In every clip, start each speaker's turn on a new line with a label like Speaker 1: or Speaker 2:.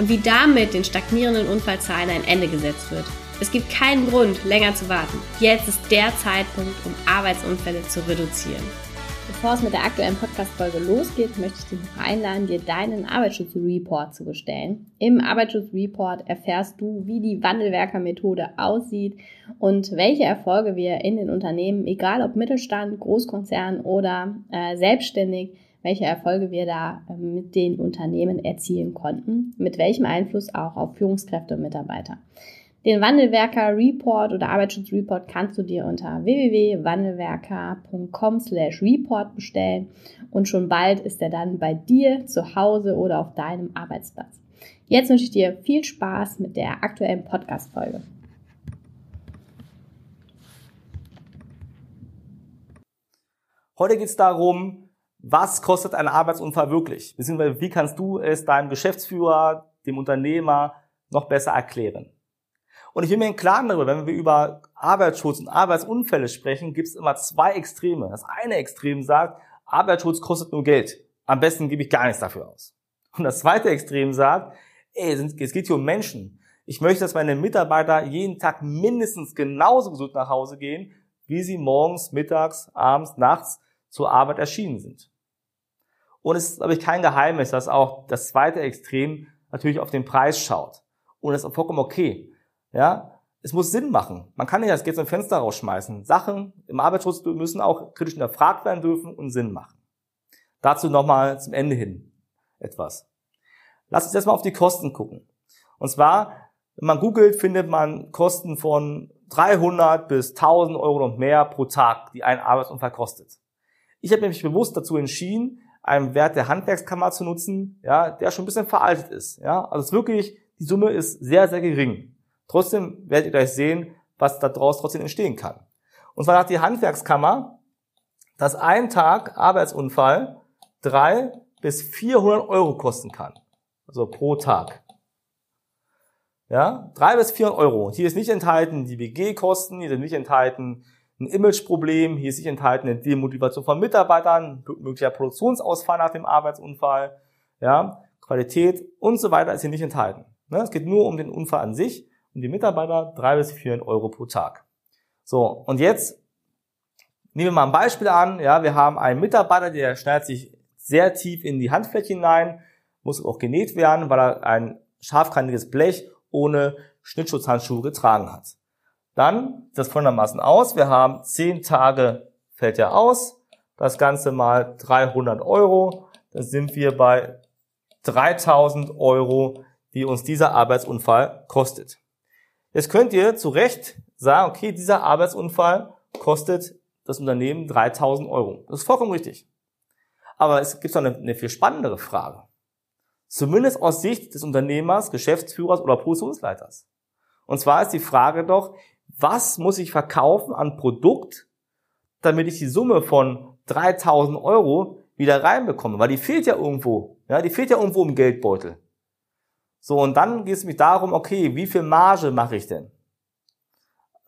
Speaker 1: und wie damit den stagnierenden Unfallzahlen ein Ende gesetzt wird. Es gibt keinen Grund, länger zu warten. Jetzt ist der Zeitpunkt, um Arbeitsunfälle zu reduzieren. Bevor es mit der aktuellen Podcast-Folge losgeht, möchte ich dich noch einladen, dir deinen Arbeitsschutzreport zu bestellen. Im Arbeitsschutzreport erfährst du, wie die Wandelwerker-Methode aussieht und welche Erfolge wir in den Unternehmen, egal ob Mittelstand, Großkonzern oder äh, selbstständig, welche Erfolge wir da äh, mit den Unternehmen erzielen konnten, mit welchem Einfluss auch auf Führungskräfte und Mitarbeiter. Den Wandelwerker Report oder Arbeitsschutzreport kannst du dir unter www.wandelwerker.com slash report bestellen und schon bald ist er dann bei dir zu Hause oder auf deinem Arbeitsplatz. Jetzt wünsche ich dir viel Spaß mit der aktuellen Podcast-Folge.
Speaker 2: Heute geht es darum, was kostet ein Arbeitsunfall wirklich? Beziehungsweise wie kannst du es deinem Geschäftsführer, dem Unternehmer noch besser erklären? Und ich bin mir im Klaren darüber, wenn wir über Arbeitsschutz und Arbeitsunfälle sprechen, gibt es immer zwei Extreme. Das eine Extrem sagt, Arbeitsschutz kostet nur Geld. Am besten gebe ich gar nichts dafür aus. Und das zweite Extrem sagt, ey, es geht hier um Menschen. Ich möchte, dass meine Mitarbeiter jeden Tag mindestens genauso gesund nach Hause gehen, wie sie morgens, mittags, abends, nachts zur Arbeit erschienen sind. Und es ist, glaube ich, kein Geheimnis, dass auch das zweite Extrem natürlich auf den Preis schaut. Und das ist vollkommen okay. Ja, es muss Sinn machen. Man kann nicht das Geld zum Fenster rausschmeißen. Sachen im Arbeitsschutz müssen auch kritisch hinterfragt werden dürfen und Sinn machen. Dazu nochmal zum Ende hin etwas. Lass uns erstmal auf die Kosten gucken. Und zwar, wenn man googelt, findet man Kosten von 300 bis 1000 Euro und mehr pro Tag, die ein Arbeitsunfall kostet. Ich habe mich bewusst dazu entschieden, einen Wert der Handwerkskammer zu nutzen, ja, der schon ein bisschen veraltet ist. Ja, also es ist wirklich, die Summe ist sehr, sehr gering. Trotzdem werdet ihr gleich sehen, was daraus trotzdem entstehen kann. Und zwar sagt die Handwerkskammer, dass ein Tag Arbeitsunfall drei bis 400 Euro kosten kann. Also pro Tag. Ja, drei bis 400 Euro. Hier ist nicht enthalten die BG-Kosten, hier sind nicht enthalten ein Imageproblem, hier ist nicht enthalten eine Demotivation von Mitarbeitern, möglicher Produktionsausfall nach dem Arbeitsunfall, ja, Qualität und so weiter ist hier nicht enthalten. Ne, es geht nur um den Unfall an sich und die Mitarbeiter drei bis 400 Euro pro Tag. So, und jetzt nehmen wir mal ein Beispiel an. Ja, wir haben einen Mitarbeiter, der schneidet sich sehr tief in die Handfläche hinein, muss auch genäht werden, weil er ein scharfkantiges Blech ohne Schnittschutzhandschuhe getragen hat. Dann sieht das folgendermaßen aus. Wir haben 10 Tage fällt er aus. Das Ganze mal 300 Euro. Dann sind wir bei 3000 Euro, die uns dieser Arbeitsunfall kostet. Jetzt könnt ihr zu Recht sagen, okay, dieser Arbeitsunfall kostet das Unternehmen 3000 Euro. Das ist vollkommen richtig. Aber es gibt noch eine, eine viel spannendere Frage. Zumindest aus Sicht des Unternehmers, Geschäftsführers oder Produktionsleiters. Und zwar ist die Frage doch, was muss ich verkaufen an Produkt, damit ich die Summe von 3000 Euro wieder reinbekomme? Weil die fehlt ja irgendwo. Ja, die fehlt ja irgendwo im Geldbeutel. So, und dann geht es mich darum, okay, wie viel Marge mache ich denn?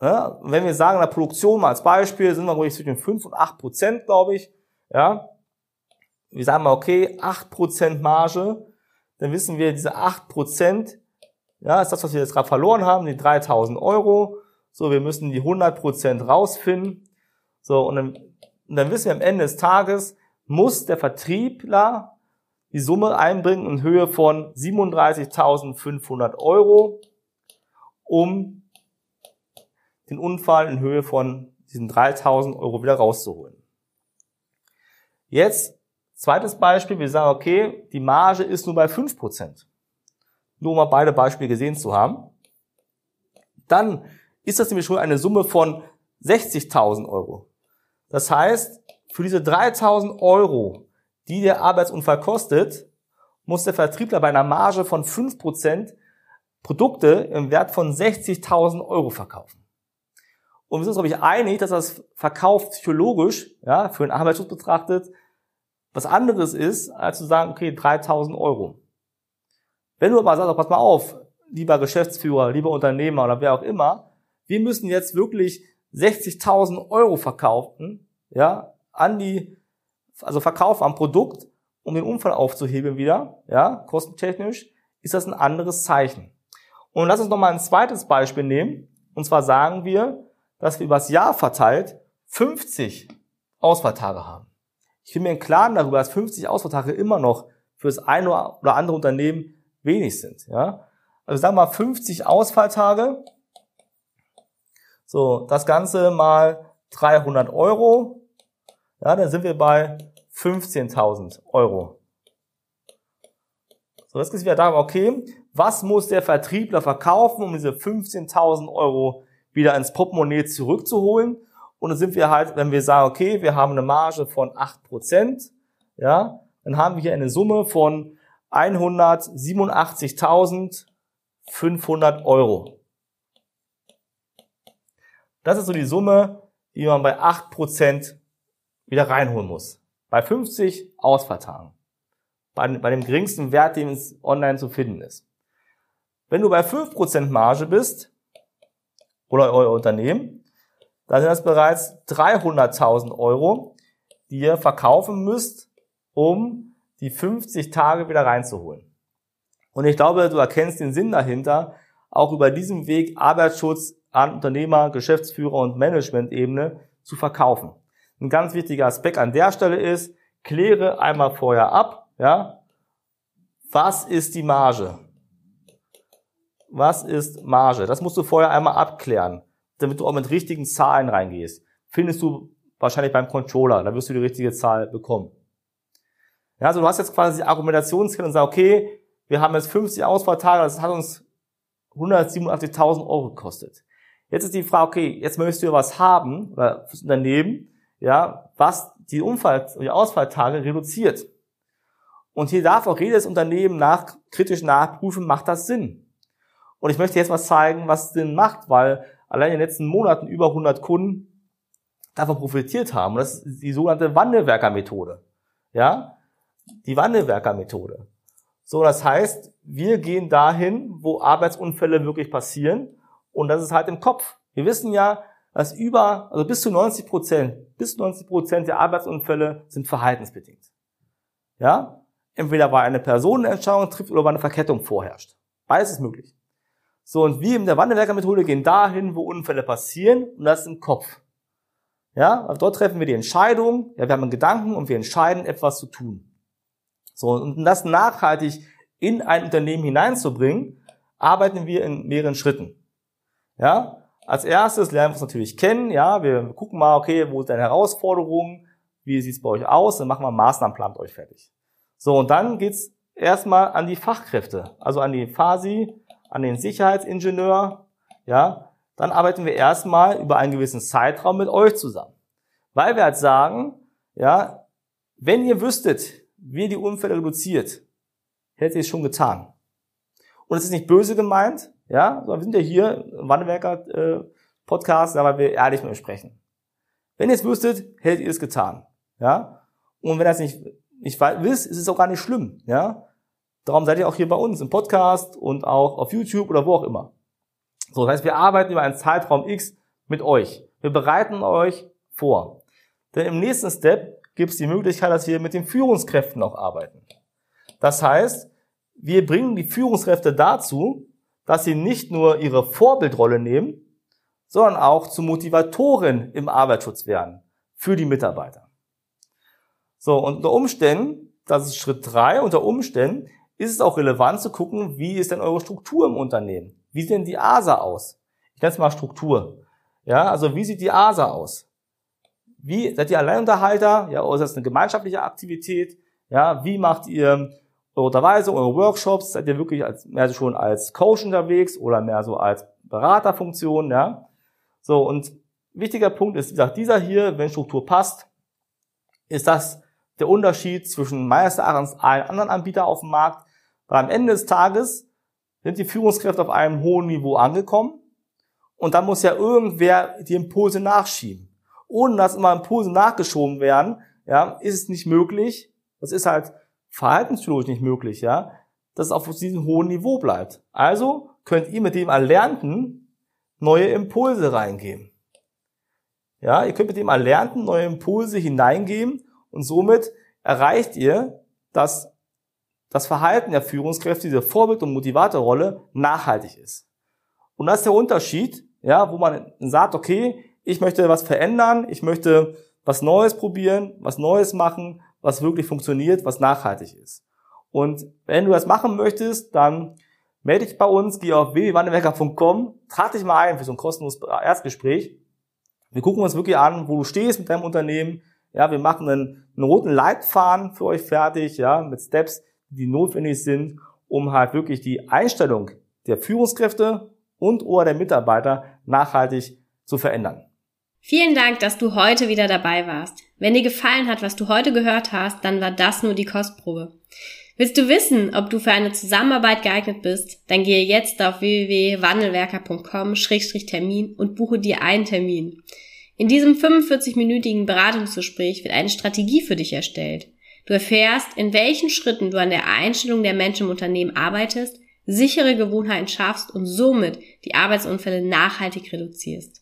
Speaker 2: Ja, wenn wir sagen, in der Produktion mal als Beispiel, sind wir ruhig zwischen 5 und 8 Prozent, glaube ich. Ja, wir sagen mal, okay, 8 Prozent Marge, dann wissen wir, diese 8 Prozent, ja, ist das, was wir jetzt gerade verloren haben, die 3000 Euro. So, wir müssen die 100 Prozent rausfinden. So, und dann, und dann wissen wir am Ende des Tages, muss der Vertriebler die Summe einbringen in Höhe von 37.500 Euro, um den Unfall in Höhe von diesen 3.000 Euro wieder rauszuholen. Jetzt, zweites Beispiel, wir sagen, okay, die Marge ist nur bei 5%. Nur um mal beide Beispiele gesehen zu haben. Dann ist das nämlich schon eine Summe von 60.000 Euro. Das heißt, für diese 3.000 Euro die der Arbeitsunfall kostet, muss der Vertriebler bei einer Marge von 5% Produkte im Wert von 60.000 Euro verkaufen. Und wir sind uns, glaube ich, einig, dass das Verkauf psychologisch, ja, für einen Arbeitsschutz betrachtet, was anderes ist, als zu sagen, okay, 3.000 Euro. Wenn du aber sagst, pass mal auf, lieber Geschäftsführer, lieber Unternehmer oder wer auch immer, wir müssen jetzt wirklich 60.000 Euro verkaufen, ja, an die, also verkaufen am Produkt, um den Unfall aufzuheben wieder, ja, kostentechnisch, ist das ein anderes Zeichen. Und lass uns nochmal ein zweites Beispiel nehmen. Und zwar sagen wir, dass wir übers Jahr verteilt 50 Ausfalltage haben. Ich bin mir im Klaren darüber, dass 50 Ausfalltage immer noch für das eine oder andere Unternehmen wenig sind. Ja? Also sagen wir mal 50 Ausfalltage. So, das Ganze mal 300 Euro. Ja, dann sind wir bei 15.000 Euro. So, jetzt geht wieder darum, okay, was muss der Vertriebler verkaufen, um diese 15.000 Euro wieder ins Portemonnaie zurückzuholen? Und dann sind wir halt, wenn wir sagen, okay, wir haben eine Marge von 8%, ja, dann haben wir hier eine Summe von 187.500 Euro. Das ist so die Summe, die man bei 8% wieder reinholen muss. Bei 50 Ausfalltagen. Bei, bei dem geringsten Wert, den es online zu finden ist. Wenn du bei 5% Marge bist, oder euer Unternehmen, dann sind das bereits 300.000 Euro, die ihr verkaufen müsst, um die 50 Tage wieder reinzuholen. Und ich glaube, du erkennst den Sinn dahinter, auch über diesen Weg Arbeitsschutz an Unternehmer, Geschäftsführer und Management-Ebene zu verkaufen. Ein ganz wichtiger Aspekt an der Stelle ist, kläre einmal vorher ab, ja, was ist die Marge? Was ist Marge? Das musst du vorher einmal abklären, damit du auch mit richtigen Zahlen reingehst. Findest du wahrscheinlich beim Controller, da wirst du die richtige Zahl bekommen. Ja, also du hast jetzt quasi die Argumentationskette und sagst, okay, wir haben jetzt 50 Ausfalltage, das hat uns 187.000 Euro gekostet. Jetzt ist die Frage, okay, jetzt möchtest du was haben, oder fürs Unternehmen, ja, was die Unfall, die Ausfalltage reduziert. Und hier darf auch jedes Unternehmen nach, kritisch nachprüfen, macht das Sinn? Und ich möchte jetzt mal zeigen, was Sinn macht, weil allein in den letzten Monaten über 100 Kunden davon profitiert haben. Und das ist die sogenannte Wandelwerker-Methode. Ja, die Wandelwerker-Methode. So, das heißt, wir gehen dahin, wo Arbeitsunfälle wirklich passieren und das ist halt im Kopf. Wir wissen ja, dass über, also bis zu 90 Prozent, bis 90 Prozent der Arbeitsunfälle sind verhaltensbedingt. Ja? Entweder weil eine Personenentscheidung trifft oder weil eine Verkettung vorherrscht. Beides ist möglich. So, und wir in der Wandelwerker-Methode gehen dahin, wo Unfälle passieren, und das ist im Kopf. Ja, also dort treffen wir die Entscheidung, ja, wir haben einen Gedanken und wir entscheiden, etwas zu tun. So, und das nachhaltig in ein Unternehmen hineinzubringen, arbeiten wir in mehreren Schritten. Ja, als erstes lernen wir es natürlich kennen. Ja, wir gucken mal, okay, wo ist deine Herausforderung? Wie sieht's bei euch aus? Dann machen wir einen Maßnahmenplan mit euch fertig. So, und dann geht's erstmal an die Fachkräfte, also an die FASI, an den Sicherheitsingenieur. Ja, dann arbeiten wir erstmal über einen gewissen Zeitraum mit euch zusammen. Weil wir halt sagen, ja, wenn ihr wüsstet, wie ihr die Unfälle reduziert, hättet ihr es schon getan. Und es ist nicht böse gemeint, ja, wir sind ja hier im Wandelwerker äh, weil wir ehrlich mit euch sprechen. Wenn ihr es wüsstet, hättet ihr es getan. Ja? Und wenn ihr es nicht, nicht wisst, ist es auch gar nicht schlimm. Ja? Darum seid ihr auch hier bei uns im Podcast und auch auf YouTube oder wo auch immer. So, das heißt, wir arbeiten über einen Zeitraum X mit euch. Wir bereiten euch vor. Denn im nächsten Step gibt es die Möglichkeit, dass wir mit den Führungskräften auch arbeiten. Das heißt, wir bringen die Führungskräfte dazu, dass sie nicht nur ihre Vorbildrolle nehmen, sondern auch zu Motivatoren im Arbeitsschutz werden für die Mitarbeiter. So, und unter Umständen, das ist Schritt drei, unter Umständen ist es auch relevant zu gucken, wie ist denn eure Struktur im Unternehmen? Wie sieht denn die ASA aus? Ich nenne es mal Struktur. Ja, also wie sieht die ASA aus? Wie, seid ihr Alleinunterhalter? Ja, oder ist das eine gemeinschaftliche Aktivität? Ja, wie macht ihr eure Unterweisung, eure Workshops, seid ihr wirklich als, mehr so schon als Coach unterwegs oder mehr so als Beraterfunktion, ja. So, und wichtiger Punkt ist, wie gesagt, dieser hier, wenn Struktur passt, ist das der Unterschied zwischen meines Erachtens allen anderen Anbietern auf dem Markt, weil am Ende des Tages sind die Führungskräfte auf einem hohen Niveau angekommen und dann muss ja irgendwer die Impulse nachschieben. Ohne dass immer Impulse nachgeschoben werden, ja, ist es nicht möglich, das ist halt verhaltenspsychologisch nicht möglich, ja, dass es auf diesem hohen Niveau bleibt. Also könnt ihr mit dem Erlernten neue Impulse reingeben. Ja, ihr könnt mit dem Erlernten neue Impulse hineingeben und somit erreicht ihr, dass das Verhalten der Führungskräfte, diese Vorbild- und Motivatorrolle nachhaltig ist. Und das ist der Unterschied, ja, wo man sagt, okay, ich möchte was verändern, ich möchte was Neues probieren, was Neues machen, was wirklich funktioniert, was nachhaltig ist. Und wenn du das machen möchtest, dann melde dich bei uns, geh auf www.wandelwerker.com, trag dich mal ein für so ein kostenloses Erstgespräch. Wir gucken uns wirklich an, wo du stehst mit deinem Unternehmen. Ja, wir machen einen, einen roten Leitfaden für euch fertig, ja, mit Steps, die notwendig sind, um halt wirklich die Einstellung der Führungskräfte und oder der Mitarbeiter nachhaltig zu verändern.
Speaker 1: Vielen Dank, dass du heute wieder dabei warst. Wenn dir gefallen hat, was du heute gehört hast, dann war das nur die Kostprobe. Willst du wissen, ob du für eine Zusammenarbeit geeignet bist? Dann gehe jetzt auf www.wandelwerker.com-termin und buche dir einen Termin. In diesem 45-minütigen Beratungsgespräch wird eine Strategie für dich erstellt. Du erfährst, in welchen Schritten du an der Einstellung der Menschen im Unternehmen arbeitest, sichere Gewohnheiten schaffst und somit die Arbeitsunfälle nachhaltig reduzierst.